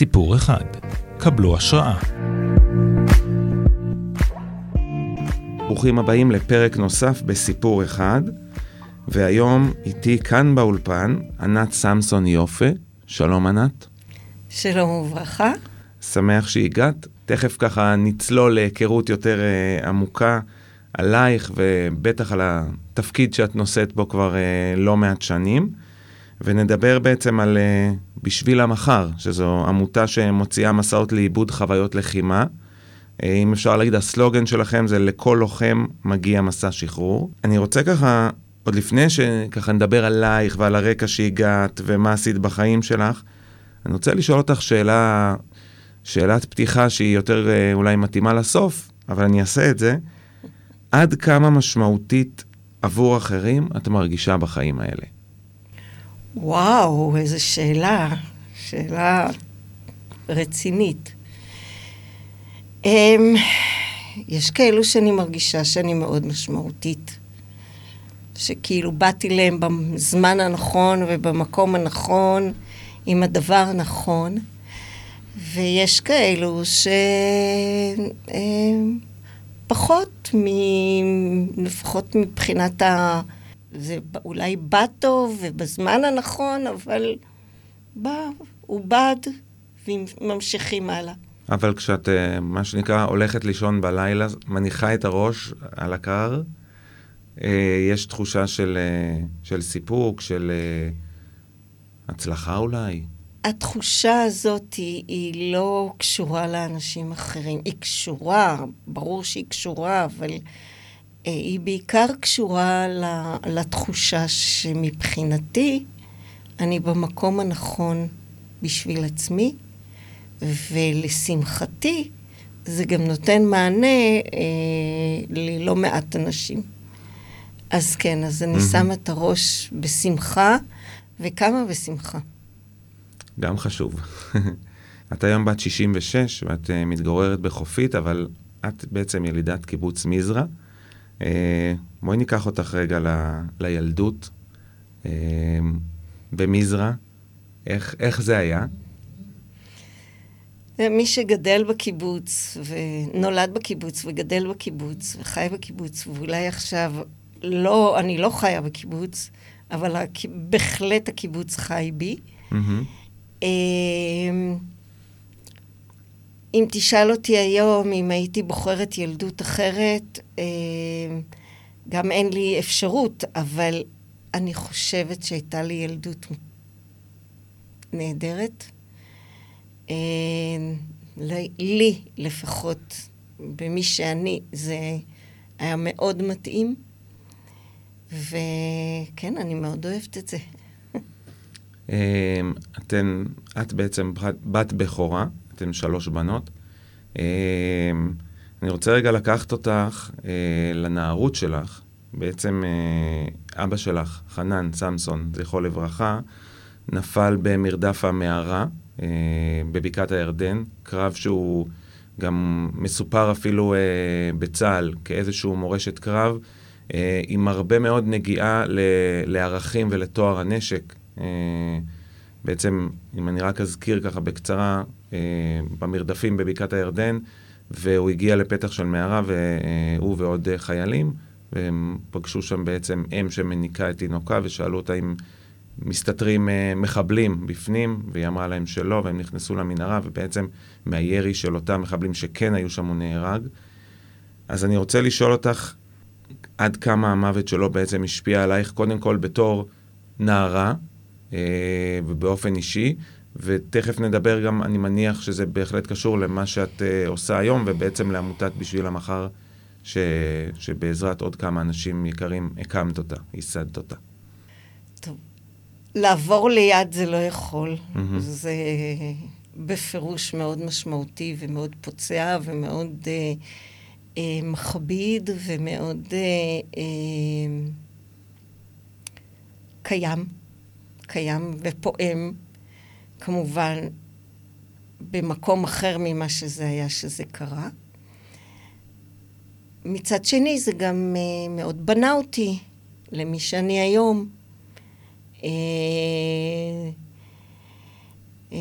בסיפור אחד. קבלו השראה. ברוכים הבאים לפרק נוסף בסיפור אחד, והיום איתי כאן באולפן ענת סמסון יופה. שלום ענת. שלום וברכה. שמח שהגעת. תכף ככה נצלול להיכרות יותר uh, עמוקה עלייך, ובטח על התפקיד שאת נושאת בו כבר uh, לא מעט שנים. ונדבר בעצם על uh, בשביל המחר, שזו עמותה שמוציאה מסעות לעיבוד חוויות לחימה. Uh, אם אפשר להגיד, הסלוגן שלכם זה לכל לוחם מגיע מסע שחרור. אני רוצה ככה, עוד לפני שככה נדבר עלייך ועל הרקע שהגעת ומה עשית בחיים שלך, אני רוצה לשאול אותך שאלה, שאלת פתיחה שהיא יותר uh, אולי מתאימה לסוף, אבל אני אעשה את זה. עד כמה משמעותית עבור אחרים את מרגישה בחיים האלה? וואו, איזו שאלה. שאלה רצינית. Um, יש כאלו שאני מרגישה שאני מאוד משמעותית. שכאילו באתי להם בזמן הנכון ובמקום הנכון, עם הדבר הנכון. ויש כאלו שפחות, מ... לפחות מבחינת ה... זה אולי בא טוב ובזמן הנכון, אבל בא, הוא בד, וממשיכים הלאה. אבל כשאת, אה, מה שנקרא, הולכת לישון בלילה, מניחה את הראש על הקר, אה, יש תחושה של, אה, של סיפוק, של הצלחה אולי? התחושה הזאת היא, היא לא קשורה לאנשים אחרים. היא קשורה, ברור שהיא קשורה, אבל היא בעיקר קשורה לתחושה שמבחינתי אני במקום הנכון בשביל עצמי, ולשמחתי זה גם נותן מענה אה, ללא מעט אנשים. אז כן, אז אני mm-hmm. שמה את הראש בשמחה, וכמה בשמחה. גם חשוב. את היום בת 66 ואת uh, מתגוררת בחופית, אבל את בעצם ילידת קיבוץ מזרע. Uh, בואי ניקח אותך רגע ל, לילדות uh, במזרע. איך, איך זה היה? מי שגדל בקיבוץ, ונולד בקיבוץ, וגדל בקיבוץ, וחי בקיבוץ, ואולי עכשיו, לא, אני לא חיה בקיבוץ, אבל בהחלט הקיבוץ חי בי. Mm-hmm. אם תשאל אותי היום אם הייתי בוחרת ילדות אחרת, גם אין לי אפשרות, אבל אני חושבת שהייתה לי ילדות נהדרת. לי לפחות, במי שאני, זה היה מאוד מתאים. וכן, אני מאוד אוהבת את זה. אמ, אתן, את בעצם בת בכורה, אתן שלוש בנות. אמ, אני רוצה רגע לקחת אותך אה, לנערות שלך. בעצם אה, אבא שלך, חנן סמסון, זכרו לברכה, נפל במרדף המערה אה, בבקעת הירדן, קרב שהוא גם מסופר אפילו בצה"ל כאיזשהו מורשת קרב, עם הרבה מאוד נגיעה לערכים ולטוהר הנשק. בעצם, אם אני רק אזכיר ככה בקצרה, במרדפים בבקעת הירדן, והוא הגיע לפתח של מערה, והוא ועוד חיילים, והם פגשו שם בעצם אם שמניקה את תינוקה, ושאלו אותה אם מסתתרים אה, מחבלים בפנים, והיא אמרה להם שלא, והם נכנסו למנהרה, ובעצם מהירי של אותם מחבלים שכן היו שם הוא נהרג. אז אני רוצה לשאול אותך, עד כמה המוות שלו בעצם השפיע עלייך, קודם כל בתור נערה, אה, ובאופן אישי, ותכף נדבר גם, אני מניח שזה בהחלט קשור למה שאת אה, עושה היום, ובעצם לעמותת בשביל המחר, ש, שבעזרת עוד כמה אנשים יקרים הקמת אותה, ייסדת אותה. טוב, לעבור ליד זה לא יכול. Mm-hmm. זה בפירוש מאוד משמעותי ומאוד פוצע ומאוד אה, אה, מכביד ומאוד אה, אה, קיים. קיים ופועם, כמובן, במקום אחר ממה שזה היה שזה קרה. מצד שני, זה גם uh, מאוד בנה אותי למי שאני היום. Uh, uh,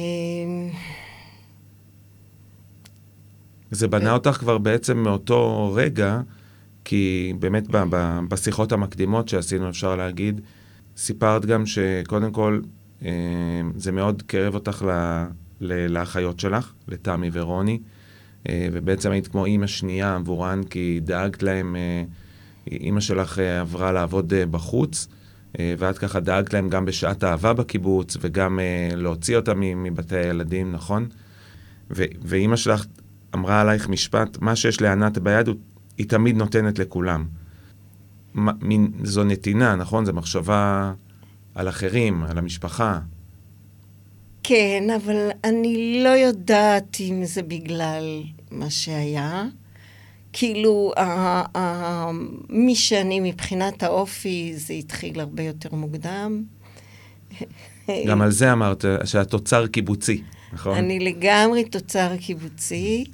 זה בנה אותך כבר בעצם מאותו רגע, כי באמת בשיחות המקדימות שעשינו, אפשר להגיד, סיפרת גם שקודם כל, אה, זה מאוד קרב אותך ל- ל- לאחיות שלך, לתמי ורוני, אה, ובעצם היית כמו אימא שנייה עבורן, כי דאגת להם, אה, אימא שלך אה, עברה לעבוד בחוץ, ואת ככה דאגת להם גם בשעת אהבה בקיבוץ, וגם להוציא אותם מ- מבתי הילדים, נכון? ו- ואימא שלך אמרה עלייך משפט, מה שיש לענת ביד, היא תמיד נותנת לכולם. מה- מין, זו נתינה, נכון? זו מחשבה על אחרים, על המשפחה. כן, אבל אני לא יודעת אם זה בגלל מה שהיה. כאילו, מי שאני מבחינת האופי, זה התחיל הרבה יותר מוקדם. גם על זה אמרת, שהתוצר קיבוצי, נכון? אני לגמרי תוצר קיבוצי,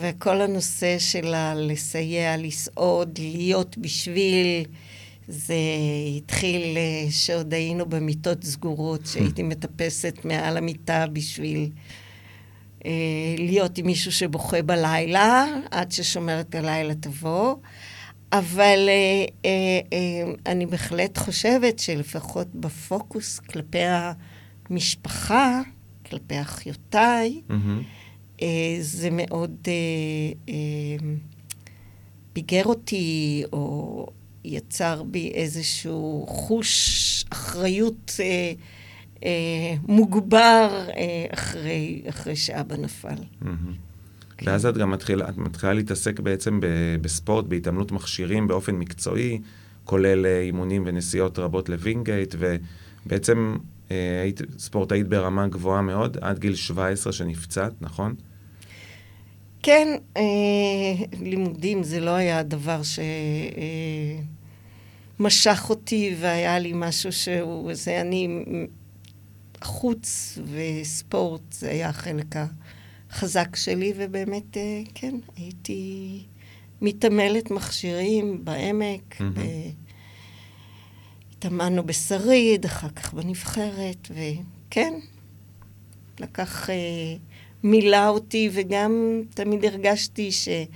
וכל הנושא של הלסייע, לסעוד, להיות בשביל, זה התחיל אה, שעוד היינו במיטות סגורות, שהייתי מטפסת מעל המיטה בשביל אה, להיות עם מישהו שבוכה בלילה, עד ששומרת הלילה תבוא. אבל אה, אה, אה, אני בהחלט חושבת שלפחות בפוקוס כלפי המשפחה, כלפי אחיותיי, מהמם. אה, זה מאוד אה, אה, ביגר אותי, או יצר בי איזשהו חוש אחריות אה, אה, מוגבר אה, אחרי, אחרי שאבא נפל. מהמם. כן. ואז את גם מתחילה, את מתחילה להתעסק בעצם בספורט, בהתעמלות מכשירים באופן מקצועי, כולל אה, אימונים ונסיעות רבות לווינגייט, ובעצם אה, היית ספורטאית ברמה גבוהה מאוד, עד גיל 17 שנפצעת, נכון? כן, אה, לימודים זה לא היה הדבר שמשך אותי והיה לי משהו שהוא, זה אני, חוץ וספורט זה היה החלק החזק שלי, ובאמת, אה, כן, הייתי מתעמלת מכשירים בעמק. ב... התאמנו בשריד, אחר כך בנבחרת, וכן, לקח, אה, מילא אותי, וגם תמיד הרגשתי שזה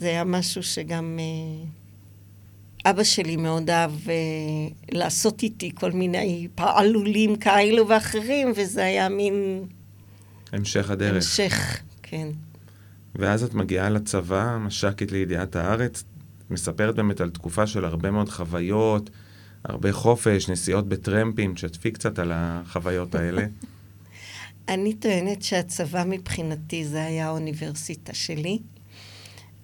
היה משהו שגם אה, אבא שלי מאוד אהב אה, לעשות איתי כל מיני פעלולים כאלו ואחרים, וזה היה מין המשך הדרך. המשך, כן. ואז את מגיעה לצבא, מש"קית לידיעת הארץ, מספרת באמת על תקופה של הרבה מאוד חוויות, הרבה חופש, נסיעות בטרמפים, תשתפי קצת על החוויות האלה. אני טוענת שהצבא מבחינתי זה היה האוניברסיטה שלי.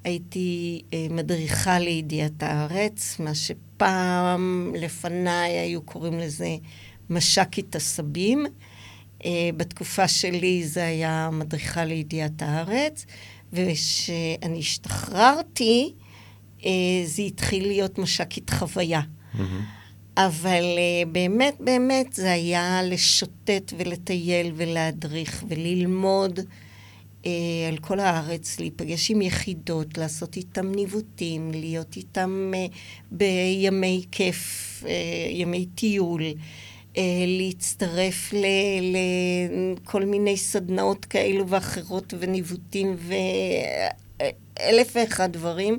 הייתי אה, מדריכה לידיעת הארץ, מה שפעם לפניי היו קוראים לזה מש"קית עשבים. אה, בתקופה שלי זה היה מדריכה לידיעת הארץ, וכשאני השתחררתי, אה, זה התחיל להיות מש"קית חוויה. מהמם. אבל uh, באמת, באמת זה היה לשוטט ולטייל ולהדריך וללמוד uh, על כל הארץ, להיפגש עם יחידות, לעשות איתם ניווטים, להיות איתם uh, בימי כיף, uh, ימי טיול, uh, להצטרף לכל מיני סדנאות כאלו ואחרות וניווטים ואלף ואחד דברים.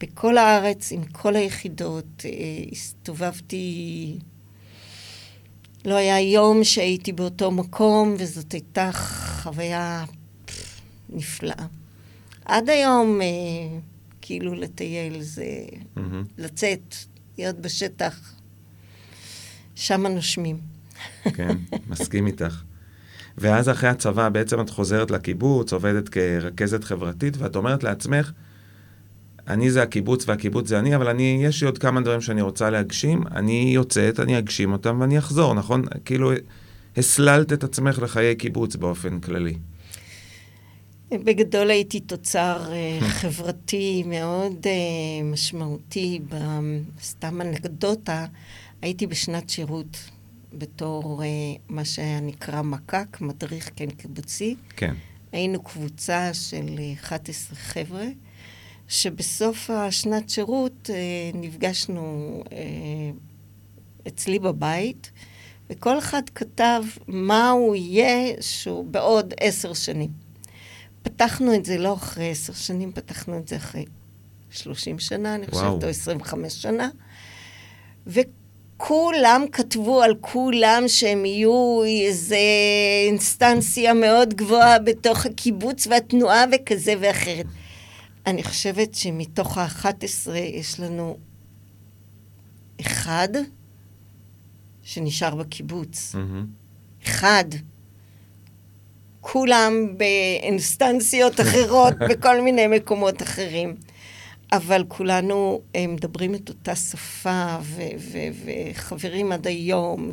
בכל הארץ, עם כל היחידות, אה, הסתובבתי... לא היה יום שהייתי באותו מקום, וזאת הייתה חוויה נפלאה. עד היום, אה, כאילו לטייל זה מהמם. לצאת, להיות בשטח, שם נושמים. כן, מסכים איתך. ואז אחרי הצבא בעצם את חוזרת לקיבוץ, עובדת כרכזת חברתית, ואת אומרת לעצמך, אני זה הקיבוץ והקיבוץ זה אני, אבל אני, יש לי עוד כמה דברים שאני רוצה להגשים, אני יוצאת, אני אגשים אותם ואני אחזור, נכון? כאילו, הסללת את עצמך לחיי קיבוץ באופן כללי. בגדול הייתי תוצר אה, חברתי מאוד אה, משמעותי. סתם אנקדוטה, הייתי בשנת שירות בתור אה, מה שהיה נקרא מקק, מדריך כן קיבוצי. כן. היינו קבוצה של אה, 11 חבר'ה, שבסוף השנת שירות אה, נפגשנו אה, אצלי בבית, וכל אחד כתב מה הוא יהיה שהוא בעוד עשר שנים. פתחנו את זה לא אחרי עשר שנים, פתחנו את זה אחרי 30 שנה, אני וואו. חושבת, או 25 שנה. וכולם כתבו על כולם שהם יהיו איזה אינסטנציה מאוד גבוהה בתוך הקיבוץ והתנועה וכזה ואחרת. אני חושבת שמתוך ה-11 יש לנו אחד שנשאר בקיבוץ. מהמם. אחד. כולם באינסטנציות אחרות, בכל מיני מקומות אחרים. אבל כולנו אה, מדברים את אותה שפה, ו- ו- וחברים עד היום,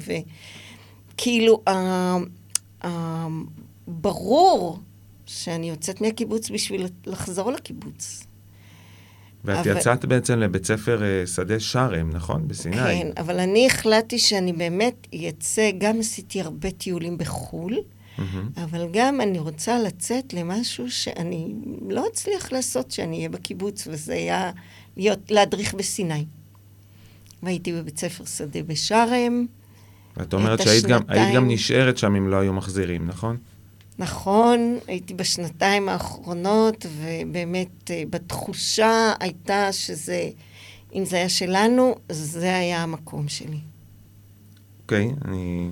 וכאילו, ברור שאני יוצאת מהקיבוץ בשביל לחזור לקיבוץ. ואת אבל- יצאת בעצם לבית ספר אה, שדה שרם, נכון? בסיני. כן, אבל אני החלטתי שאני באמת אצא, גם עשיתי הרבה טיולים בחו"ל, מהמם. אבל גם אני רוצה לצאת למשהו שאני לא אצליח לעשות שאני אהיה בקיבוץ, וזה היה להיות, להדריך בסיני. והייתי בבית ספר שדה בשארם, ואת אומרת שהיית גם, גם. נשארת שם אם לא היו מחזירים, נכון? נכון, הייתי בשנתיים האחרונות, ובאמת אה, בתחושה הייתה שזה, אם זה היה שלנו, זה היה המקום שלי. אוקיי, אני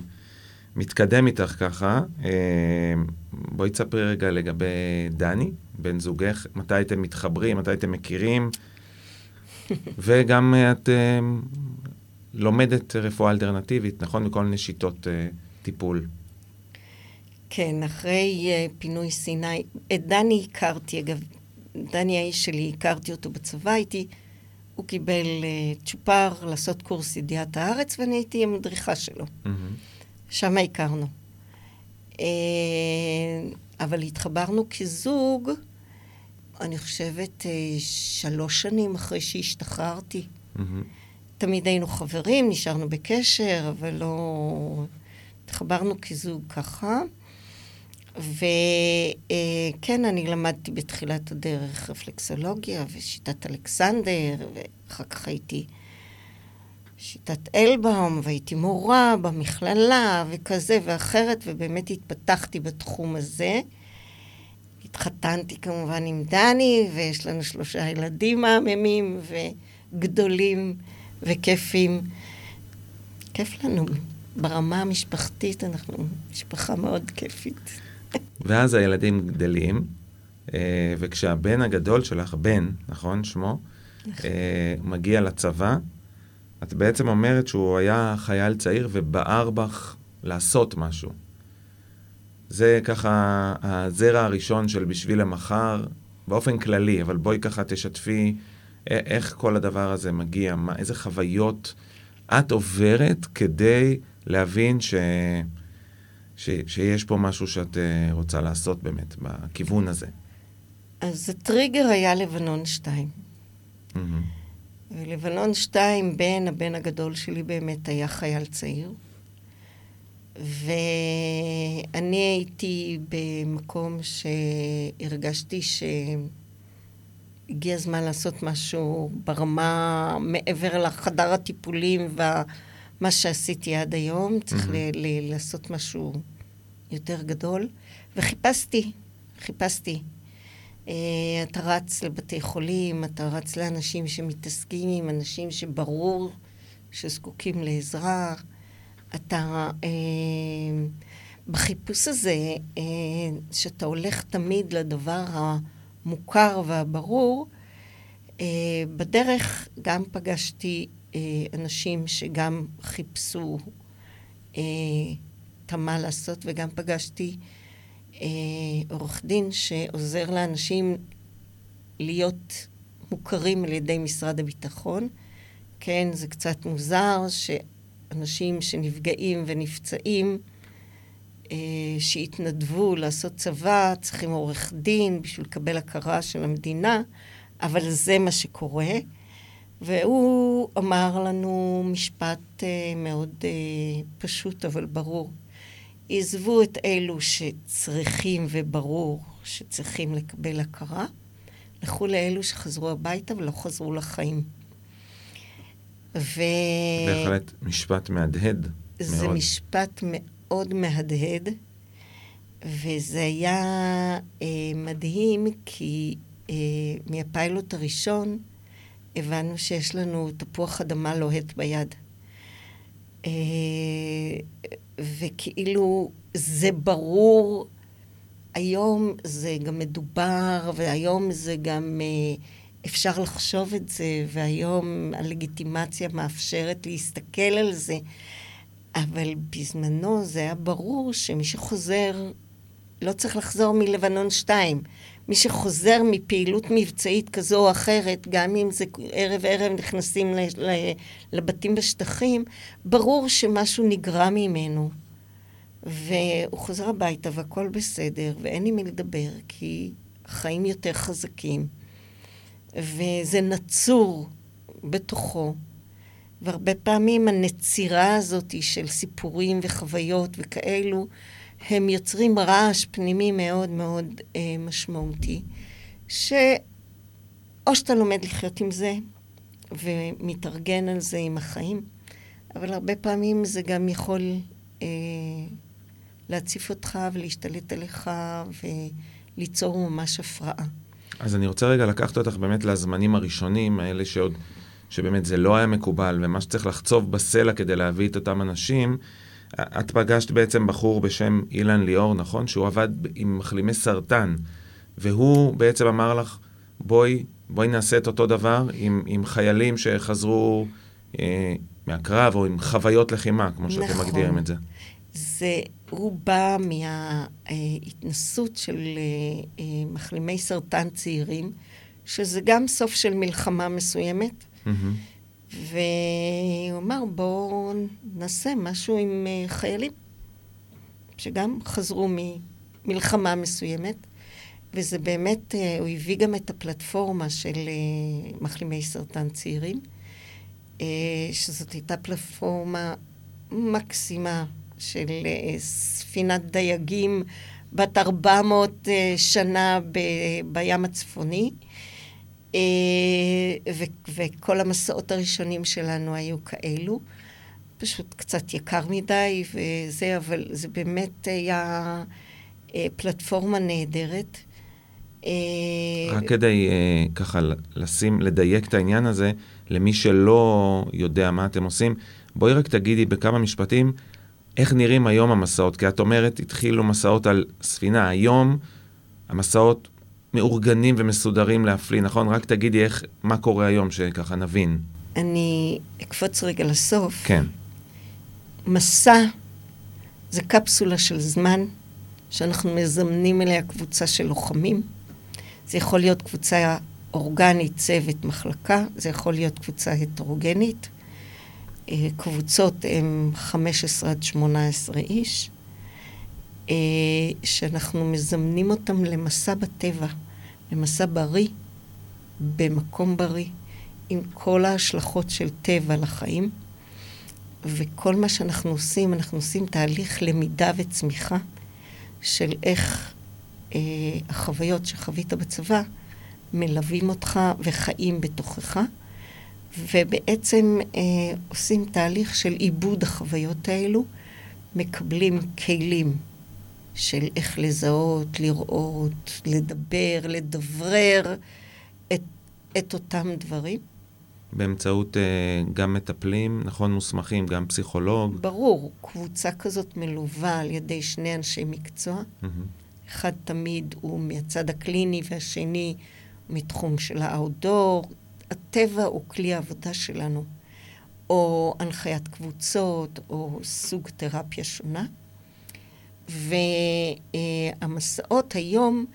מתקדם איתך ככה. אה, בואי תספרי רגע לגבי דני, בן זוגך, מתי אתם מתחברים, מתי אתם מכירים, וגם אה, את לומדת רפואה אלטרנטיבית, נכון? מכל מיני שיטות טיפול. כן, אחרי uh, פינוי סיני, את דני הכרתי, אגב, דני האיש שלי, הכרתי אותו בצבא, הייתי, הוא קיבל uh, צ'ופר לעשות קורס ידיעת הארץ, ואני הייתי המדריכה שלו. מהמם. שם הכרנו. Uh, אבל התחברנו כזוג, אני חושבת, uh, שלוש שנים אחרי שהשתחררתי. מהמם. תמיד היינו חברים, נשארנו בקשר, אבל לא... התחברנו כזוג ככה. וכן, אני למדתי בתחילת הדרך רפלקסולוגיה ושיטת אלכסנדר, ואחר כך הייתי שיטת אלבאום, והייתי מורה במכללה, וכזה ואחרת, ובאמת התפתחתי בתחום הזה. התחתנתי כמובן עם דני, ויש לנו שלושה ילדים מהממים וגדולים וכיפים. כיף לנו. ברמה המשפחתית אנחנו משפחה מאוד כיפית. ואז הילדים גדלים, אה, וכשהבן הגדול שלך, בן, נכון, שמו, אה, מגיע לצבא, את בעצם אומרת שהוא היה חייל צעיר ובער בך לעשות משהו. זה ככה הזרע הראשון של בשביל המחר, באופן כללי, אבל בואי ככה תשתפי איך כל הדבר הזה מגיע, מה, איזה חוויות את עוברת כדי להבין ש... ש... שיש פה משהו שאת אה, רוצה לעשות באמת, בכיוון הזה. אז הטריגר היה לבנון 2. מהמם. ולבנון 2, בן, הבן הגדול שלי באמת היה חייל צעיר. ואני הייתי במקום שהרגשתי שהגיע הזמן לעשות משהו ברמה מעבר לחדר הטיפולים ומה שעשיתי עד היום. צריך מהמם. ל- ל- לעשות משהו יותר גדול. וחיפשתי, חיפשתי. Uh, אתה רץ לבתי חולים, אתה רץ לאנשים שמתעסקים עם אנשים שברור שזקוקים לעזרה. אתה... Uh, בחיפוש הזה, uh, שאתה הולך תמיד לדבר המוכר והברור, uh, בדרך גם פגשתי אנשים שגם חיפשו uh, את מה לעשות, וגם פגשתי אה, עורך דין שעוזר לאנשים להיות מוכרים על ידי משרד הביטחון. כן, זה קצת מוזר שאנשים שנפגעים ונפצעים, אה, שהתנדבו לעשות צבא, צריכים עורך דין בשביל לקבל הכרה של המדינה, אבל זה מה שקורה. והוא אמר לנו משפט אה, מאוד אה, פשוט אבל ברור. עזבו את אלו שצריכים וברור שצריכים לקבל הכרה, לכו לאלו שחזרו הביתה ולא חזרו לחיים. ו... בהחלט משפט מהדהד זה מאוד. משפט מאוד מהדהד, וזה היה אה, מדהים, כי אה, מהפיילוט הראשון הבנו שיש לנו תפוח אדמה לוהט ביד. אה, וכאילו זה ברור, היום זה גם מדובר, והיום זה גם אה, אפשר לחשוב את זה, והיום הלגיטימציה מאפשרת להסתכל על זה. אבל בזמנו זה היה ברור שמי שחוזר, לא צריך לחזור מלבנון 2. מי שחוזר מפעילות מבצעית כזו או אחרת, גם אם זה ערב ערב נכנסים לבתים בשטחים, ברור שמשהו נגרע ממנו. והוא חוזר הביתה והכל בסדר, ואין עם מי לדבר, כי החיים יותר חזקים. וזה נצור בתוכו. והרבה פעמים הנצירה הזאת של סיפורים וחוויות וכאלו, הם יוצרים רעש פנימי מאוד מאוד אה, משמעותי, שאו שאתה לומד לחיות עם זה ומתארגן על זה עם החיים, אבל הרבה פעמים זה גם יכול אה, להציף אותך ולהשתלט עליך וליצור ממש הפרעה. אז אני רוצה רגע לקחת אותך באמת לזמנים הראשונים, האלה שעוד, שבאמת זה לא היה מקובל, ומה שצריך לחצוב בסלע כדי להביא את אותם אנשים. את פגשת בעצם בחור בשם אילן ליאור, נכון? שהוא עבד עם מחלימי סרטן, והוא בעצם אמר לך, בואי, בואי נעשה את אותו דבר עם, עם חיילים שחזרו אה, מהקרב, או עם חוויות לחימה, כמו שאתם נכון. מגדירים את זה. זה, הוא בא מההתנסות של אה, אה, מחלימי סרטן צעירים, שזה גם סוף של מלחמה מסוימת. Mm-hmm. והוא אמר, בואו נעשה משהו עם אה, חיילים, שגם חזרו ממלחמה מסוימת, וזה באמת, הוא הביא גם את הפלטפורמה של מחלימי סרטן צעירים, שזאת הייתה פלטפורמה מקסימה של אה, ספינת דייגים בת 400 אה, שנה בים הצפוני. אה, ו, וכל המסעות הראשונים שלנו היו כאלו. פשוט קצת יקר מדי וזה, אבל זה באמת היה פלטפורמה נהדרת. רק כדי ככה לשים, לדייק את העניין הזה, למי שלא יודע מה אתם עושים, בואי רק תגידי בכמה משפטים איך נראים היום המסעות? כי את אומרת, התחילו מסעות על ספינה. היום המסעות מאורגנים ומסודרים להפליא, נכון? רק תגידי איך, מה קורה היום, שככה נבין. אני אקפוץ רגע לסוף. כן. מסע זה קפסולה של זמן שאנחנו מזמנים אליה קבוצה של לוחמים. זה יכול להיות קבוצה אורגנית, צוות, מחלקה, זה יכול להיות קבוצה הטרוגנית. אה, קבוצות הן 15 עד 18 איש, אה, שאנחנו מזמנים אותם למסע בטבע, למסע בריא, במקום בריא, עם כל ההשלכות של טבע לחיים. וכל מה שאנחנו עושים, אנחנו עושים תהליך למידה וצמיחה של איך אה, החוויות שחווית בצבא מלווים אותך וחיים בתוכך. ובעצם אה, עושים תהליך של עיבוד החוויות האלו, מקבלים כלים של איך לזהות, לראות, לדבר, לדברר את, את אותם דברים. באמצעות אה, גם מטפלים, נכון, מוסמכים, גם פסיכולוג. ברור, קבוצה כזאת מלווה על ידי שני אנשי מקצוע. Mm-hmm. אחד תמיד הוא מהצד הקליני והשני מתחום של האוטדור, הטבע הוא כלי העבודה שלנו, או הנחיית קבוצות, או סוג תרפיה שונה. והמסעות היום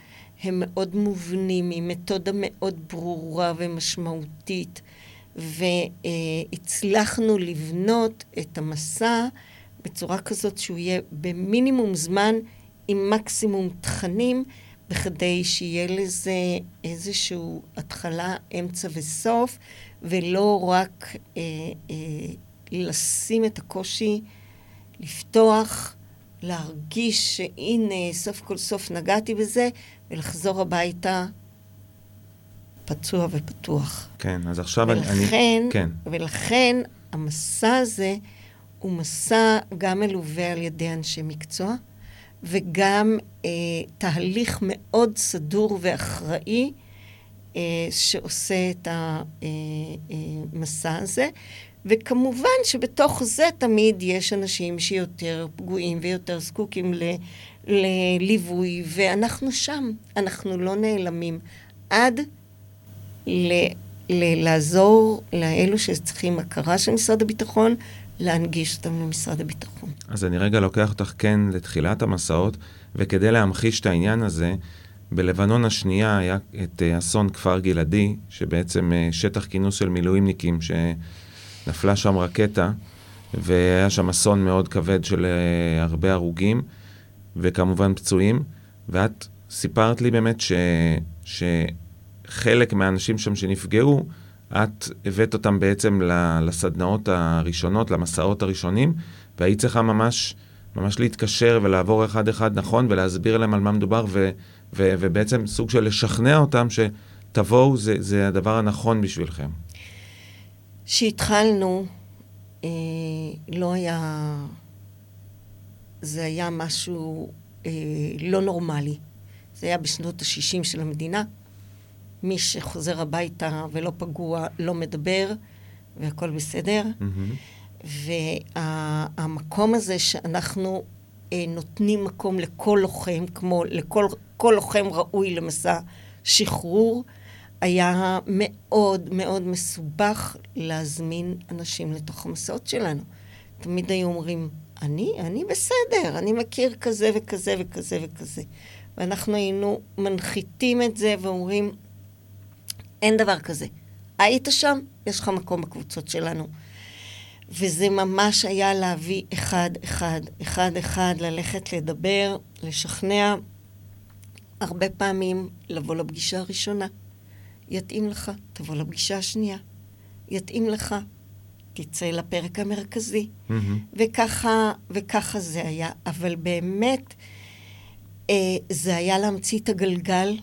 הם מאוד מובנים, עם מתודה מאוד ברורה ומשמעותית, והצלחנו לבנות את המסע בצורה כזאת שהוא יהיה במינימום זמן עם מקסימום תכנים. בכדי שיהיה לזה איזושהי התחלה, אמצע וסוף, ולא רק אה, אה, לשים את הקושי, לפתוח, להרגיש שהנה, סוף כל סוף נגעתי בזה, ולחזור הביתה פצוע ופתוח. כן, אז עכשיו ולכן, אני... כן. ולכן המסע הזה הוא מסע גם מלווה על ידי אנשי מקצוע, וגם אה, תהליך מאוד סדור ואחראי אה, שעושה את המסע אה, הזה. וכמובן שבתוך זה תמיד יש אנשים שיותר פגועים ויותר זקוקים ל, לליווי, ואנחנו שם, אנחנו לא נעלמים. עד ל, ל, לעזור לאלו שצריכים הכרה של משרד הביטחון, להנגיש אותם למשרד הביטחון. אז אני רגע לוקח אותך כן לתחילת המסעות, וכדי להמחיש את העניין הזה, בלבנון השנייה היה את אה, אסון כפר גלעדי, שבעצם אה, שטח כינוס של מילואימניקים, שנפלה שם רקטה, והיה שם אסון מאוד כבד של אה, הרבה הרוגים, וכמובן פצועים, ואת סיפרת לי באמת ש... שחלק מהאנשים שם שנפגעו, את הבאת אותם בעצם לסדנאות הראשונות, למסעות הראשונים, והיית צריכה ממש, ממש להתקשר ולעבור אחד-אחד נכון ולהסביר להם על מה מדובר, ו, ו, ובעצם סוג של לשכנע אותם שתבואו, זה, זה הדבר הנכון בשבילכם. כשהתחלנו, אה, לא היה... זה היה משהו אה, לא נורמלי. זה היה בשנות ה-60 של המדינה. מי שחוזר הביתה ולא פגוע לא מדבר, והכל בסדר. Mm-hmm. והמקום הזה שאנחנו אה, נותנים מקום לכל לוחם, כמו לכל כל לוחם ראוי למסע שחרור, היה מאוד מאוד מסובך להזמין אנשים לתוך המסעות שלנו. תמיד היו אומרים, אני, אני בסדר, אני מכיר כזה וכזה וכזה וכזה. ואנחנו היינו מנחיתים את זה ואומרים, אין דבר כזה. היית שם, יש לך מקום בקבוצות שלנו. וזה ממש היה להביא אחד, אחד, אחד, אחד, ללכת לדבר, לשכנע. הרבה פעמים לבוא לפגישה הראשונה. יתאים לך, תבוא לפגישה השנייה. יתאים לך, תצא לפרק המרכזי. Mm-hmm. וככה, וככה זה היה. אבל באמת, אה, זה היה להמציא את הגלגל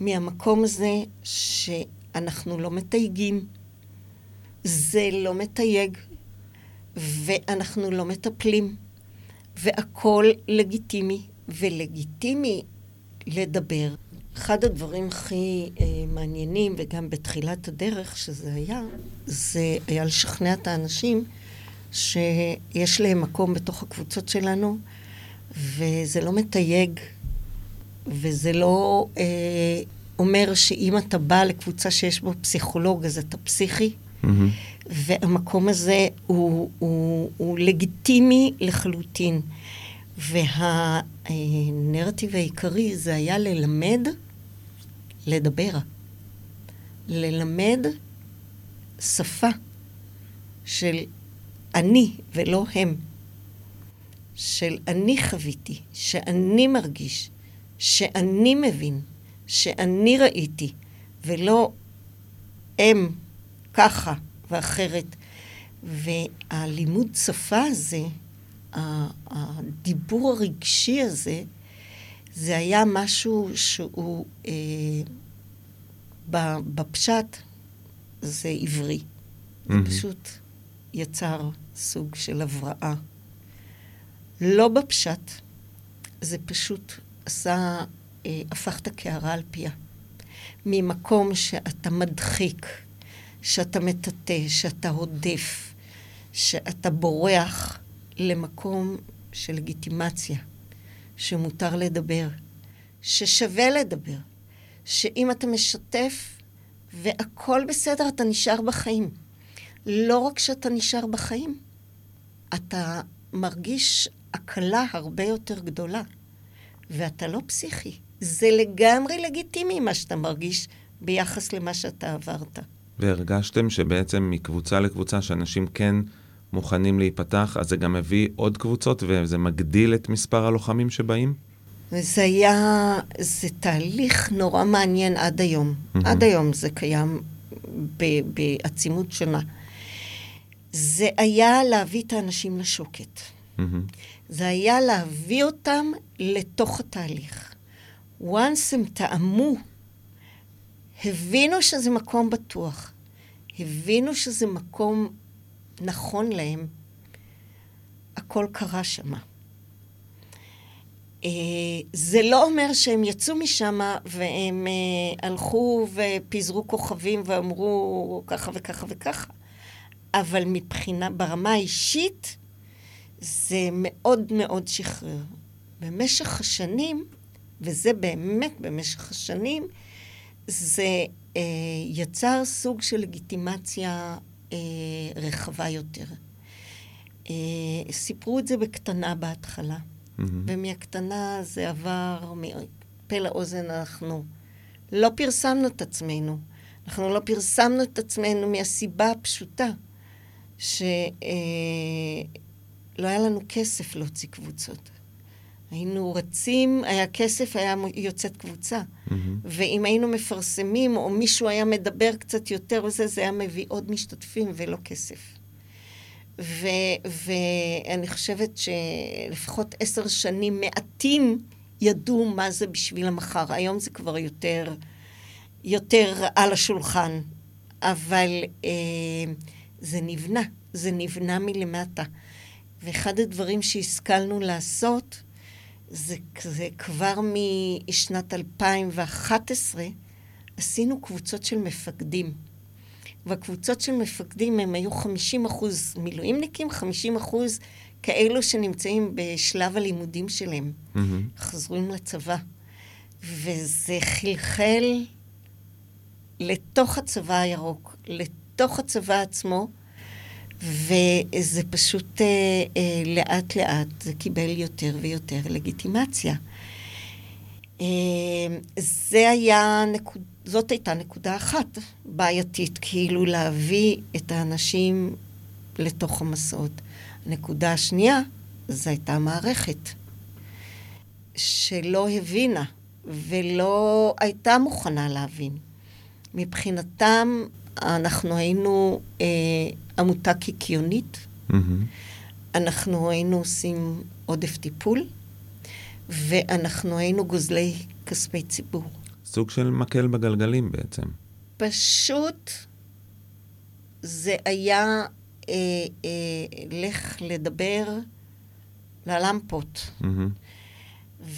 מהמקום הזה שאנחנו לא מתייגים, זה לא מתייג, ואנחנו לא מטפלים, והכול לגיטימי, ולגיטימי לדבר. אחד הדברים הכי אה, מעניינים, וגם בתחילת הדרך שזה היה, זה היה לשכנע את האנשים שיש להם מקום בתוך הקבוצות שלנו, וזה לא מתייג וזה לא אה, אומר שאם אתה בא לקבוצה שיש בו פסיכולוג, אז אתה פסיכי. Mm-hmm. והמקום הזה הוא, הוא, הוא לגיטימי לחלוטין. והנרטיב העיקרי זה היה ללמד לדבר. ללמד שפה של אני ולא הם. של אני חוויתי, שאני מרגיש, שאני מבין, שאני ראיתי, ולא הם ככה ואחרת. והלימוד שפה הזה, הדיבור הרגשי הזה, זה היה משהו שהוא, אה, בפשט, זה עברי. Mm-hmm. זה פשוט יצר סוג של הבראה. לא בפשט, זה פשוט עשה, אה, הפך את הקערה על פיה. ממקום שאתה מדחיק, שאתה מטאטא, שאתה הודף, שאתה בורח, למקום של לגיטימציה, שמותר לדבר, ששווה לדבר, שאם אתה משתף והכל בסדר, אתה נשאר בחיים. לא רק שאתה נשאר בחיים, אתה מרגיש הקלה הרבה יותר גדולה. ואתה לא פסיכי. זה לגמרי לגיטימי מה שאתה מרגיש ביחס למה שאתה עברת. והרגשתם שבעצם מקבוצה לקבוצה שאנשים כן מוכנים להיפתח, אז זה גם מביא עוד קבוצות וזה מגדיל את מספר הלוחמים שבאים? זה היה, זה תהליך נורא מעניין עד היום. Mm-hmm. עד היום זה קיים בעצימות שונה. זה היה להביא את האנשים לשוקת. Mm-hmm. זה היה להביא אותם לתוך התהליך. once הם טעמו, הבינו שזה מקום בטוח, הבינו שזה מקום נכון להם, הכל קרה שמה. אה, זה לא אומר שהם יצאו משם והם אה, הלכו ופיזרו כוכבים ואמרו ככה וככה וככה, אבל מבחינה, ברמה האישית, זה מאוד מאוד שחרר. במשך השנים, וזה באמת במשך השנים, זה אה, יצר סוג של לגיטימציה אה, רחבה יותר. אה, סיפרו את זה בקטנה בהתחלה, mm-hmm. ומהקטנה זה עבר מפה לאוזן, אנחנו לא פרסמנו את עצמנו. אנחנו לא פרסמנו את עצמנו מהסיבה הפשוטה שלא אה, היה לנו כסף להוציא קבוצות. היינו רצים, היה כסף, היה יוצאת קבוצה. Mm-hmm. ואם היינו מפרסמים, או מישהו היה מדבר קצת יותר וזה, זה היה מביא עוד משתתפים ולא כסף. ו, ואני חושבת שלפחות עשר שנים מעטים ידעו מה זה בשביל המחר. היום זה כבר יותר, יותר על השולחן, אבל אה, זה נבנה, זה נבנה מלמטה. ואחד הדברים שהשכלנו לעשות, זה, זה כבר משנת 2011, עשינו קבוצות של מפקדים. והקבוצות של מפקדים הם היו 50 אחוז מילואימניקים, 50 אחוז כאלו שנמצאים בשלב הלימודים שלהם. Mm-hmm. חזרו לצבא. וזה חלחל לתוך הצבא הירוק, לתוך הצבא עצמו, וזה פשוט אה, אה, לאט לאט זה קיבל יותר ויותר לגיטימציה. אה, זה היה נקוד, זאת הייתה נקודה אחת בעייתית, כאילו להביא את האנשים לתוך המסעות. הנקודה השנייה, זו הייתה מערכת שלא הבינה ולא הייתה מוכנה להבין. מבחינתם, אנחנו היינו אה, עמותה קיקיונית. Mm-hmm. אנחנו היינו עושים עודף טיפול, ואנחנו היינו גוזלי כספי ציבור. סוג של מקל בגלגלים בעצם. פשוט זה היה אה, אה, לך לדבר ללמפות. Mm-hmm.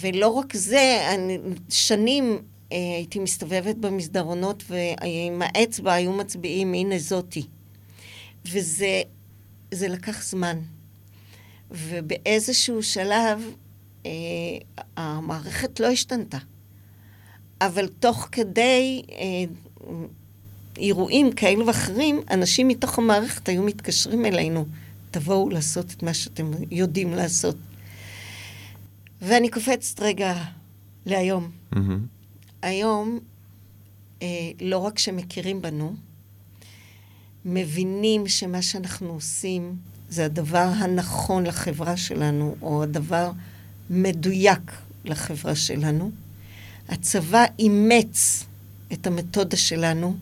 ולא רק זה, אני, שנים הייתי מסתובבת במסדרונות ועם האצבע היו מצביעים, הנה זאתי. וזה זה לקח זמן. ובאיזשהו שלב אה, המערכת לא השתנתה. אבל תוך כדי אה, אירועים כאלו ואחרים, אנשים מתוך המערכת היו מתקשרים אלינו, תבואו לעשות את מה שאתם יודעים לעשות. ואני קופצת רגע להיום. Mm-hmm. היום, אה, לא רק שמכירים בנו, מבינים שמה שאנחנו עושים זה הדבר הנכון לחברה שלנו, או הדבר מדויק לחברה שלנו. הצבא אימץ את המתודה שלנו,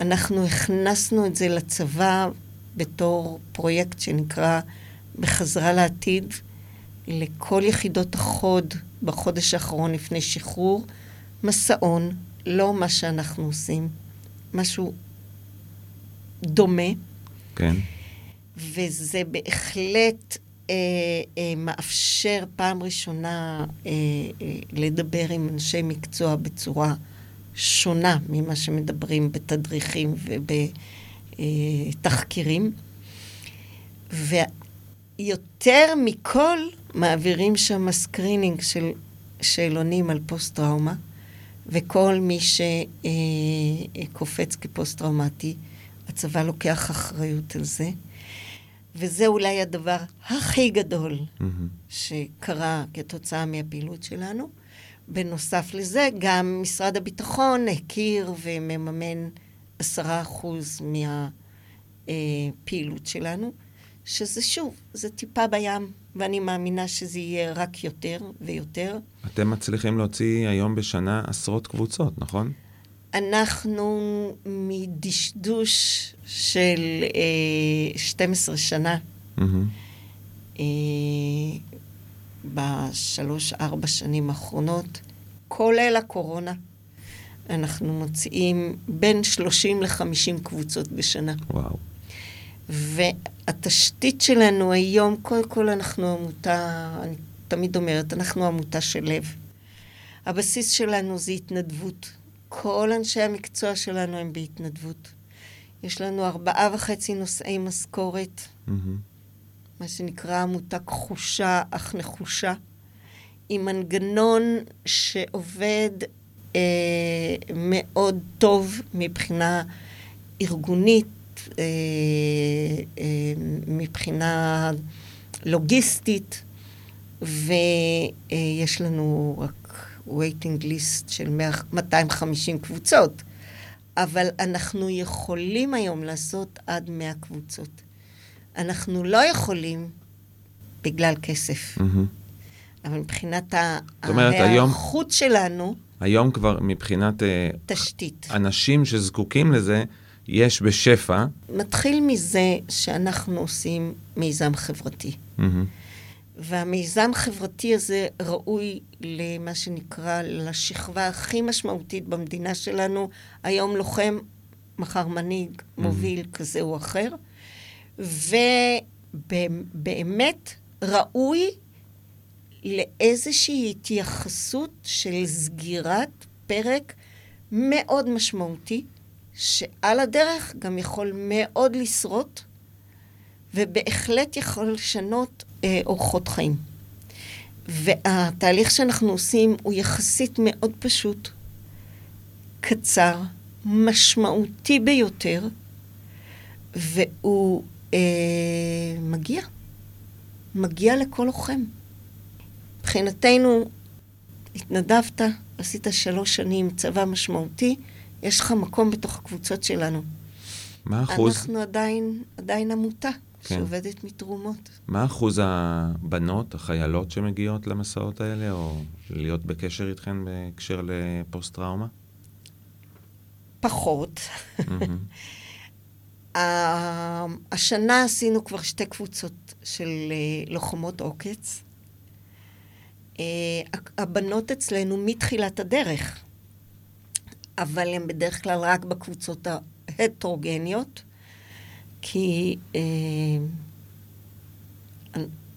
אנחנו הכנסנו את זה לצבא בתור פרויקט שנקרא בחזרה לעתיד, לכל יחידות החוד בחודש האחרון לפני שחרור, מסעון, לא מה שאנחנו עושים, משהו דומה. כן. וזה בהחלט אה, אה, מאפשר פעם ראשונה אה, אה, לדבר עם אנשי מקצוע בצורה שונה ממה שמדברים בתדריכים ובתחקירים. ויותר מכל, מעבירים שם screening של שאלונים על פוסט-טראומה, וכל מי שקופץ כפוסט-טראומטי, הצבא לוקח אחריות על זה. וזה אולי הדבר הכי גדול mm-hmm. שקרה כתוצאה מהפעילות שלנו. בנוסף לזה, גם משרד הביטחון הכיר ומממן עשרה אחוז מהפעילות שלנו, שזה שוב, זה טיפה בים, ואני מאמינה שזה יהיה רק יותר ויותר. אתם מצליחים להוציא היום בשנה עשרות קבוצות, נכון? אנחנו מדשדוש של אה, 12 שנה, mm-hmm. אה, בשלוש-ארבע שנים האחרונות, כולל הקורונה, אנחנו מוציאים בין 30 ל-50 קבוצות בשנה. וואו. והתשתית שלנו היום, קודם כל אנחנו עמותה, אני תמיד אומרת, אנחנו עמותה של לב. הבסיס שלנו זה התנדבות. כל אנשי המקצוע שלנו הם בהתנדבות. יש לנו ארבעה וחצי נושאי משכורת, Mm-hmm. מה שנקרא עמותה כחושה אך נחושה, עם מנגנון שעובד אה, מאוד טוב מבחינה ארגונית, אה, אה, מבחינה לוגיסטית, ויש לנו רק waiting list של 100 250 קבוצות, אבל אנחנו יכולים היום לעשות עד 100 קבוצות. אנחנו לא יכולים בגלל כסף, Mm-hmm. אבל מבחינת ההיערכות שלנו, היום כבר מבחינת אה, תשתית. אנשים שזקוקים לזה, יש בשפע. מתחיל מזה שאנחנו עושים מיזם חברתי. Mm-hmm. והמיזם החברתי הזה ראוי למה שנקרא לשכבה הכי משמעותית במדינה שלנו, היום לוחם, מחר מנהיג, מוביל כזה או אחר, ובאמת ראוי לאיזושהי התייחסות של סגירת פרק מאוד משמעותי, שעל הדרך גם יכול מאוד לשרוט, ובהחלט יכול לשנות אה, אורחות חיים. והתהליך שאנחנו עושים הוא יחסית מאוד פשוט, קצר, משמעותי ביותר, והוא אה, מגיע. מגיע לכל לוחם. מבחינתנו, התנדבת, עשית שלוש שנים צבא משמעותי, יש לך מקום בתוך הקבוצות שלנו. מה אחוז, אנחנו עדיין, עדיין עמותה כן. שעובדת מתרומות. מה אחוז הבנות, החיילות שמגיעות למסעות האלה, או להיות בקשר איתכן בהקשר לפוסט-טראומה? פחות. מהמם. ה- השנה עשינו כבר שתי קבוצות של אה, לוחמות עוקץ. אה, הבנות אצלנו מתחילת הדרך, אבל הן בדרך כלל רק בקבוצות ההטרוגניות, כי אה,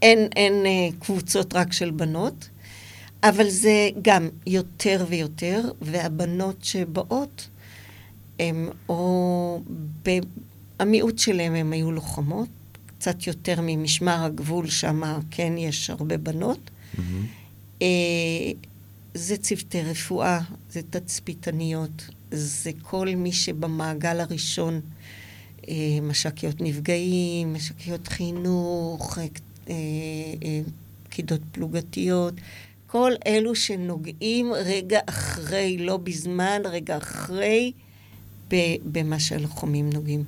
אין, אין אה, קבוצות רק של בנות, אבל זה גם יותר ויותר, והבנות שבאות, הם או... ב... המיעוט שלהם הם היו לוחמות, קצת יותר ממשמר הגבול, שם כן יש הרבה בנות. מהמם. אה, זה צוותי רפואה, זה תצפיתניות, זה כל מי שבמעגל הראשון, אה, מש"קיות נפגעים, מש"קיות חינוך, אה, אה, אה, פקידות פלוגתיות, כל אלו שנוגעים רגע אחרי, לא בזמן, רגע אחרי, במה שהלוחמים נוגעים.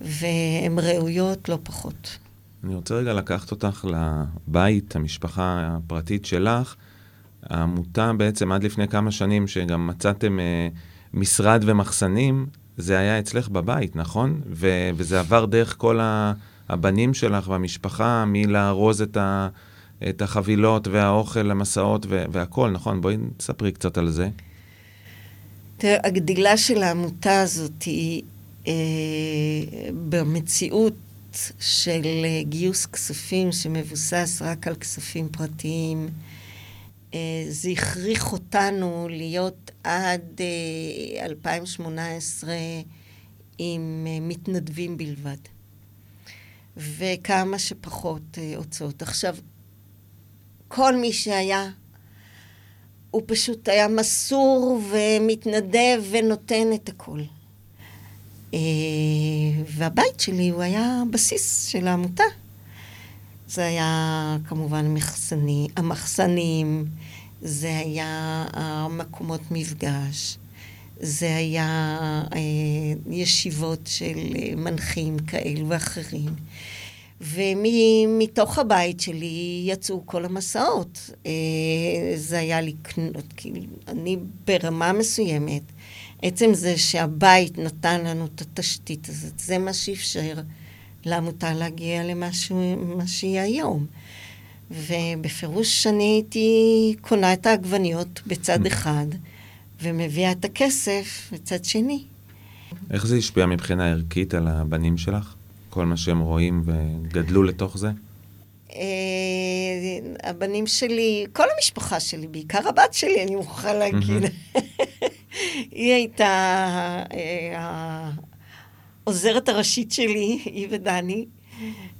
והן ראויות לא פחות. אני רוצה רגע לקחת אותך לבית, המשפחה הפרטית שלך. העמותה בעצם עד לפני כמה שנים, שגם מצאתם אה, משרד ומחסנים, זה היה אצלך בבית, נכון? ו- וזה עבר דרך כל ה- הבנים שלך והמשפחה, מלארוז את, ה- את החבילות והאוכל למסעות ו- והכול, נכון? בואי תספרי קצת על זה. תראה, הגדילה של העמותה הזאת היא אה, במציאות של אה, גיוס כספים שמבוסס רק על כספים פרטיים. אה, זה הכריח אותנו להיות עד אה, 2018 עם אה, מתנדבים בלבד. וכמה שפחות אה, הוצאות. עכשיו, כל מי שהיה הוא פשוט היה מסור ומתנדב ונותן את. אה, והבית שלי הוא היה הבסיס של העמותה. זה היה כמובן מחסני, המחסנים, זה היה המקומות מפגש, זה היה אה, ישיבות של אה, מנחים כאלו ואחרים. ומתוך הבית שלי יצאו כל המסעות. אה, זה היה לקנות, כאילו, אני ברמה מסוימת, עצם זה שהבית נתן לנו את התשתית הזאת, זה מה שאפשר לעמותה להגיע למה שהיא היום. ובפירוש אני הייתי קונה את העגבניות בצד אחד, ומביאה את הכסף בצד שני. איך זה השפיע מבחינה ערכית על הבנים שלך? כל מה שהם רואים וגדלו לתוך זה? אה, הבנים שלי, כל המשפחה שלי, בעיקר הבת שלי, אני מוכרחה להגיד. היא הייתה אה, העוזרת הראשית שלי, היא ודני.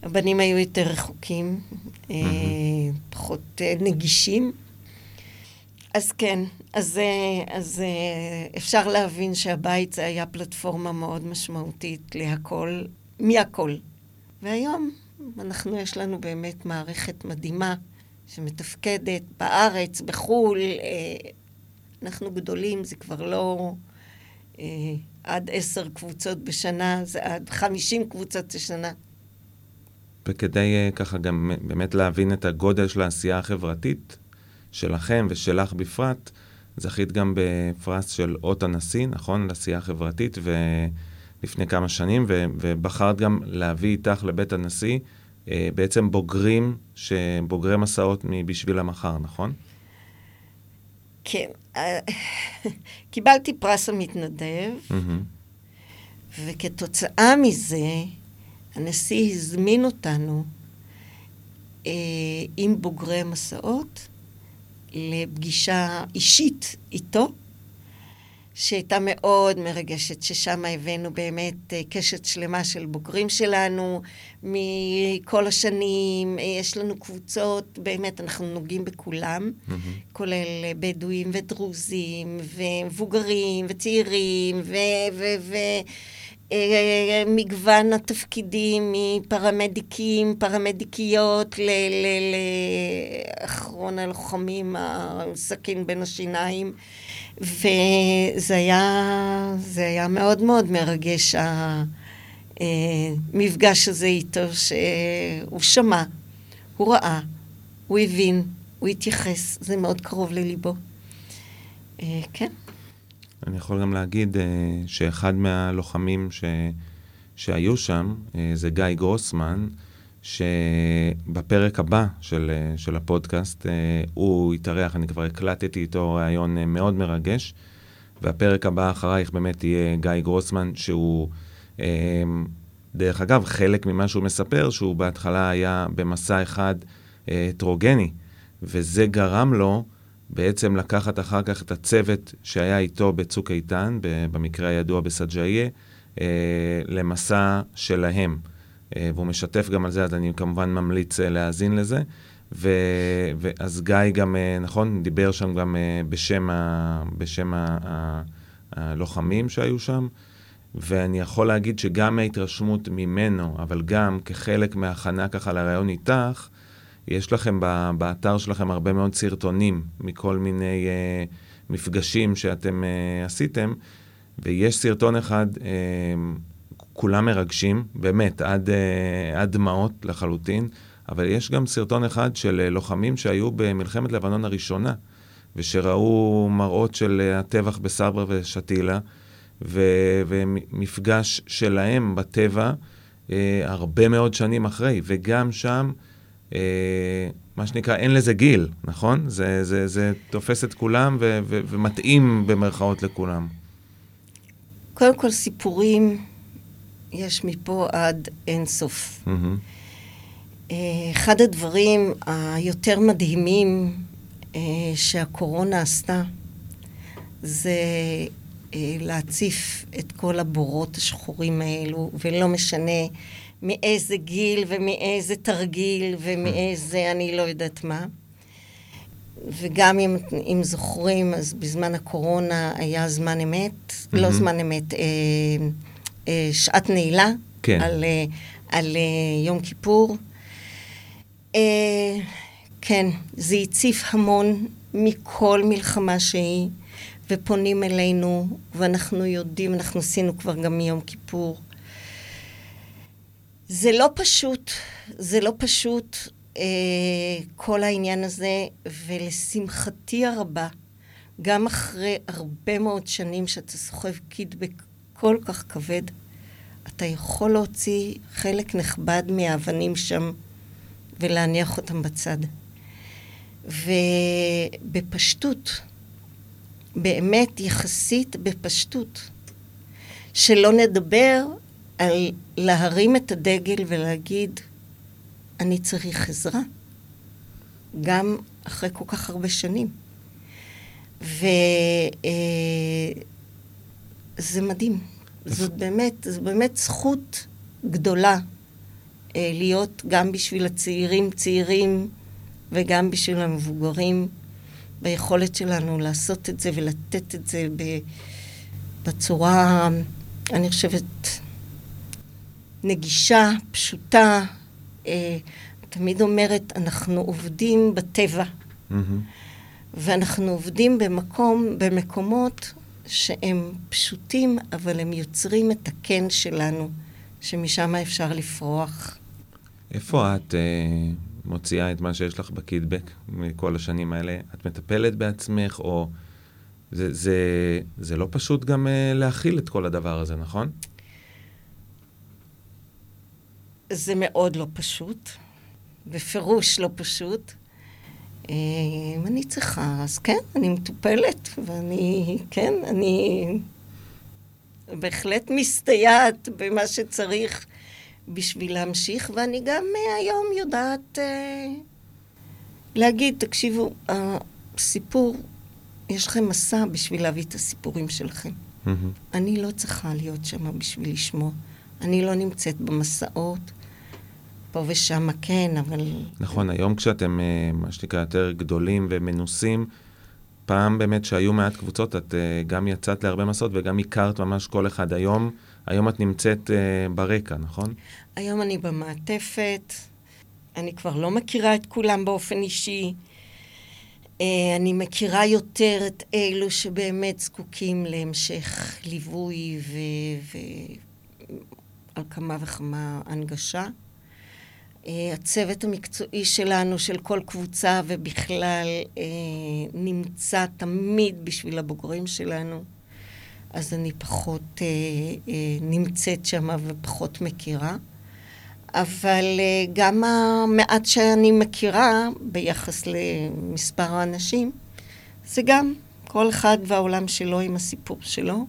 הבנים היו יותר רחוקים, אה, פחות אה, נגישים. אז כן, אז, אה, אז אפשר להבין שהבית זה היה פלטפורמה מאוד משמעותית להכל, מהכל. והיום אנחנו, יש לנו באמת מערכת מדהימה שמתפקדת בארץ, בחו"ל. אנחנו גדולים, זה כבר לא עד עשר קבוצות בשנה, זה עד חמישים קבוצות בשנה. וכדי ככה גם באמת להבין את הגודל של העשייה החברתית, שלכם ושלך בפרט, זכית גם בפרס של אות הנשיא, נכון? לעשייה חברתית, ולפני כמה שנים, ו- ובחרת גם להביא איתך לבית הנשיא אה, בעצם בוגרים, בוגרי מסעות מבשביל המחר, נכון? כן. קיבלתי פרס המתנדב, mm-hmm. וכתוצאה מזה, הנשיא הזמין אותנו אה, עם בוגרי מסעות לפגישה אישית איתו, שהייתה מאוד מרגשת, ששם הבאנו באמת אה, קשת שלמה של בוגרים שלנו מכל השנים, אה, יש לנו קבוצות, באמת, אנחנו נוגעים בכולם, mm-hmm. כולל אה, בדואים ודרוזים ומבוגרים וצעירים ו... ו-, ו- מגוון התפקידים מפרמדיקים, פרמדיקיות, לאחרון הלוחמים, הסכין בין השיניים. וזה היה, היה מאוד מאוד מרגש, המפגש הזה איתו, שהוא שמע, הוא ראה, הוא הבין, הוא התייחס, זה מאוד קרוב לליבו. אה, כן. אני יכול גם להגיד uh, שאחד מהלוחמים ש, שהיו שם זה גיא גרוסמן, שבפרק הבא של, uh, של הפודקאסט uh, הוא התארח, אני כבר הקלטתי איתו ראיון uh, מאוד מרגש, והפרק הבא אחרייך באמת יהיה גיא גרוסמן, שהוא, דרך אגב, חלק ממה שהוא מספר, שהוא בהתחלה היה במסע אחד הטרוגני, וזה גרם לו בעצם לקחת אחר כך את הצוות שהיה איתו בצוק איתן, במקרה הידוע בסג'איה, אה, למסע שלהם. אה, והוא משתף גם על זה, אז אני כמובן ממליץ אה, להאזין לזה. ו, ואז גיא גם, נכון, דיבר שם גם בשם, ה, בשם ה, ה, הלוחמים שהיו שם, ואני יכול להגיד שגם מההתרשמות ממנו, אבל גם כחלק מההכנה ככה לראיון איתך, יש לכם באתר שלכם הרבה מאוד סרטונים מכל מיני uh, מפגשים שאתם uh, עשיתם, ויש סרטון אחד, uh, כולם מרגשים, באמת, עד, uh, עד דמעות לחלוטין, אבל יש גם סרטון אחד של uh, לוחמים שהיו במלחמת לבנון הראשונה, ושראו מראות של uh, הטבח בסברה ושתילה, ו- ומפגש שלהם בטבע uh, הרבה מאוד שנים אחרי, וגם שם... אה, מה שנקרא, אין לזה גיל, נכון? זה, זה, זה תופס את כולם ו, ו, ומתאים במרכאות לכולם. קודם כל, סיפורים יש מפה עד אין סוף. Mm-hmm. אחד הדברים היותר מדהימים אה, שהקורונה עשתה, זה אה, להציף את כל הבורות השחורים האלו, ולא משנה מאיזה גיל ומאיזה תרגיל ומאיזה אני לא יודעת מה. וגם אם, אם זוכרים, אז בזמן הקורונה היה זמן אמת, mm-hmm. לא זמן אמת, אה, אה, שעת נעילה, כן. על, אה, על אה, יום כיפור. אה, כן, זה הציף המון מכל מלחמה שהיא, ופונים אלינו, ואנחנו יודעים, אנחנו עשינו כבר גם מיום כיפור. זה לא פשוט, זה לא פשוט אה, כל העניין הזה, ולשמחתי הרבה, גם אחרי הרבה מאוד שנים שאתה סוחב קידבק כל כך כבד, אתה יכול להוציא חלק נכבד מהאבנים שם ולהניח אותם בצד. ובפשטות, באמת יחסית בפשטות, שלא נדבר על להרים את הדגל ולהגיד, אני צריך עזרה. גם אחרי כל כך הרבה שנים. וזה אה, מדהים. זאת באמת, זו באמת זכות גדולה אה, להיות גם בשביל הצעירים צעירים וגם בשביל המבוגרים, ביכולת שלנו לעשות את זה ולתת את זה בצורה, אני חושבת, נגישה, פשוטה. אה, תמיד אומרת, אנחנו עובדים בטבע, mm-hmm. ואנחנו עובדים במקום, במקומות שהם פשוטים, אבל הם יוצרים את הקן שלנו, שמשם אפשר לפרוח. איפה את אה, מוציאה את מה שיש לך בקידבק מכל השנים האלה? את מטפלת בעצמך, או... זה, זה, זה לא פשוט גם אה, להכיל את כל הדבר הזה, נכון? זה מאוד לא פשוט, בפירוש לא פשוט. אם אני צריכה, אז כן, אני מטופלת, ואני, כן, אני בהחלט מסתייעת במה שצריך בשביל להמשיך, ואני גם אה, היום יודעת אה, להגיד, תקשיבו, הסיפור, יש לכם מסע בשביל להביא את הסיפורים שלכם. Mm-hmm. אני לא צריכה להיות שם בשביל לשמוע. אני לא נמצאת במסעות. פה ושם כן, אבל... נכון, היום כשאתם, אה, מה שנקרא, יותר גדולים ומנוסים, פעם באמת שהיו מעט קבוצות, את אה, גם יצאת להרבה מסעות וגם הכרת ממש כל אחד. היום, היום את נמצאת אה, ברקע, נכון? היום אני במעטפת, אני כבר לא מכירה את כולם באופן אישי. אני מכירה יותר את אלו שבאמת זקוקים להמשך ליווי ועל כמה וכמה הנגשה. אה, הצוות המקצועי שלנו, של כל קבוצה ובכלל, אה, נמצא תמיד בשביל הבוגרים שלנו. אז אני פחות אה, נמצאת שם ופחות מכירה. אבל גם המעט שאני מכירה ביחס למספר האנשים, זה גם כל אחד והעולם שלו עם הסיפור שלו.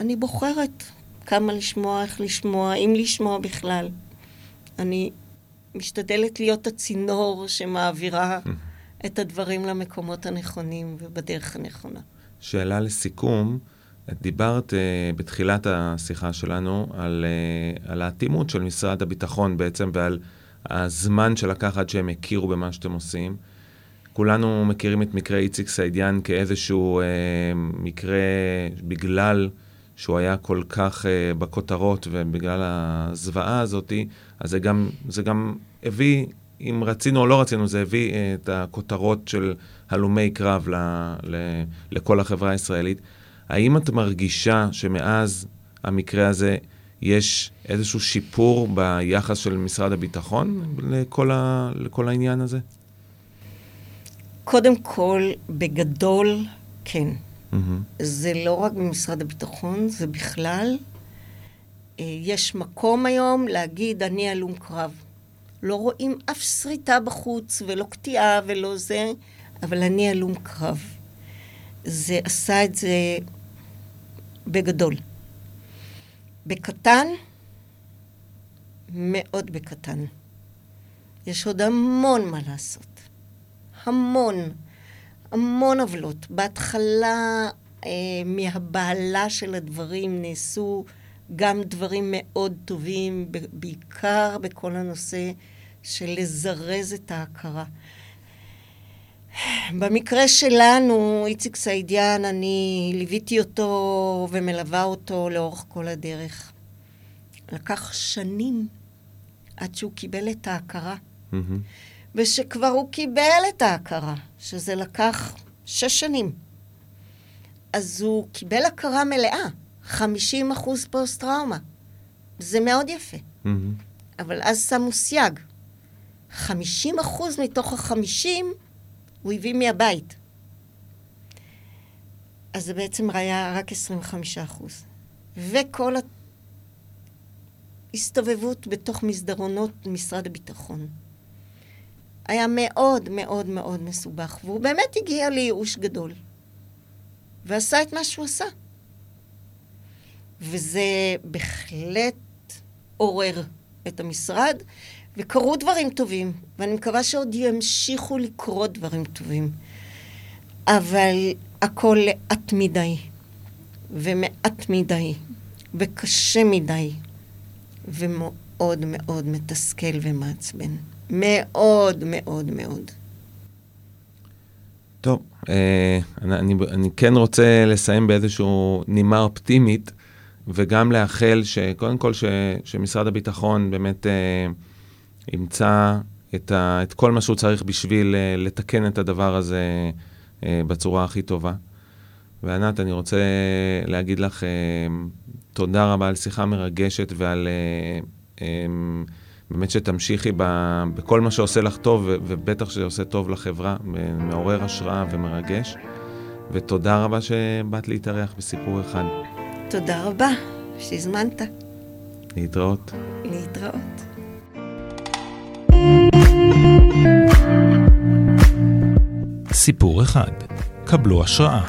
אני בוחרת כמה לשמוע, איך לשמוע, אם לשמוע בכלל. אני משתדלת להיות הצינור שמעבירה את הדברים למקומות הנכונים ובדרך הנכונה. שאלה לסיכום, את דיברת uh, בתחילת השיחה שלנו על, uh, על האטימות של משרד הביטחון בעצם ועל הזמן שלקח עד שהם הכירו במה שאתם עושים. כולנו מכירים את מקרה איציק סעידיאן כאיזשהו uh, מקרה בגלל שהוא היה כל כך uh, בכותרות ובגלל הזוועה הזאתי, אז זה גם, זה גם הביא, אם רצינו או לא רצינו, זה הביא uh, את הכותרות של הלומי קרב ל, ל, לכל החברה הישראלית. האם את מרגישה שמאז המקרה הזה יש איזשהו שיפור ביחס של משרד הביטחון לכל, ה, לכל העניין הזה? קודם כל, בגדול, כן. Mm-hmm. זה לא רק במשרד הביטחון, זה בכלל. אה, יש מקום היום להגיד, אני הלום קרב. לא רואים אף שריטה בחוץ, ולא קטיעה ולא זה, אבל אני הלום קרב. זה עשה את זה בגדול. בקטן, מאוד בקטן. יש עוד המון מה לעשות. המון. המון עוולות. בהתחלה, אה, מהבהלה של הדברים, נעשו גם דברים מאוד טובים, בעיקר בכל הנושא של לזרז את ההכרה. במקרה שלנו, איציק סעידיאן, אני ליוויתי אותו ומלווה אותו לאורך כל הדרך. לקח שנים עד שהוא קיבל את ההכרה. Mm-hmm. ושכבר הוא קיבל את ההכרה, שזה לקח שש שנים. אז הוא קיבל הכרה מלאה, 50 אחוז פוסט-טראומה. זה מאוד יפה. Mm-hmm. אבל אז שמו סייג. 50 אחוז מתוך ה-50 הוא הביא מהבית. אז זה בעצם היה רק 25 אחוז. וכל ההסתובבות בתוך מסדרונות משרד הביטחון. היה מאוד מאוד מאוד מסובך, והוא באמת הגיע לייאוש גדול. ועשה את מה שהוא עשה. וזה בהחלט עורר את המשרד, וקרו דברים טובים, ואני מקווה שעוד ימשיכו לקרות דברים טובים. אבל הכל לאט מדי, ומעט מדי, וקשה מדי, ומאוד מאוד מתסכל ומעצבן. מאוד מאוד מאוד. טוב, אה, אני, אני, כן רוצה לסיים באיזשהו נימה אופטימית, וגם לאחל שקודם כל ש, שמשרד הביטחון באמת אה, ימצא את, ה, את כל מה שהוא צריך בשביל אה, לתקן את הדבר הזה אה, בצורה הכי טובה. וענת, אני רוצה להגיד לך אה, תודה רבה על שיחה מרגשת ועל... אה, אה, באמת שתמשיכי ב, בכל מה שעושה לך טוב, ובטח שזה עושה טוב לחברה, מעורר השראה ומרגש. ותודה רבה שבאת להתארח בסיפור אחד. תודה רבה שהזמנת. להתראות. להתראות. סיפור אחד, קבלו השראה.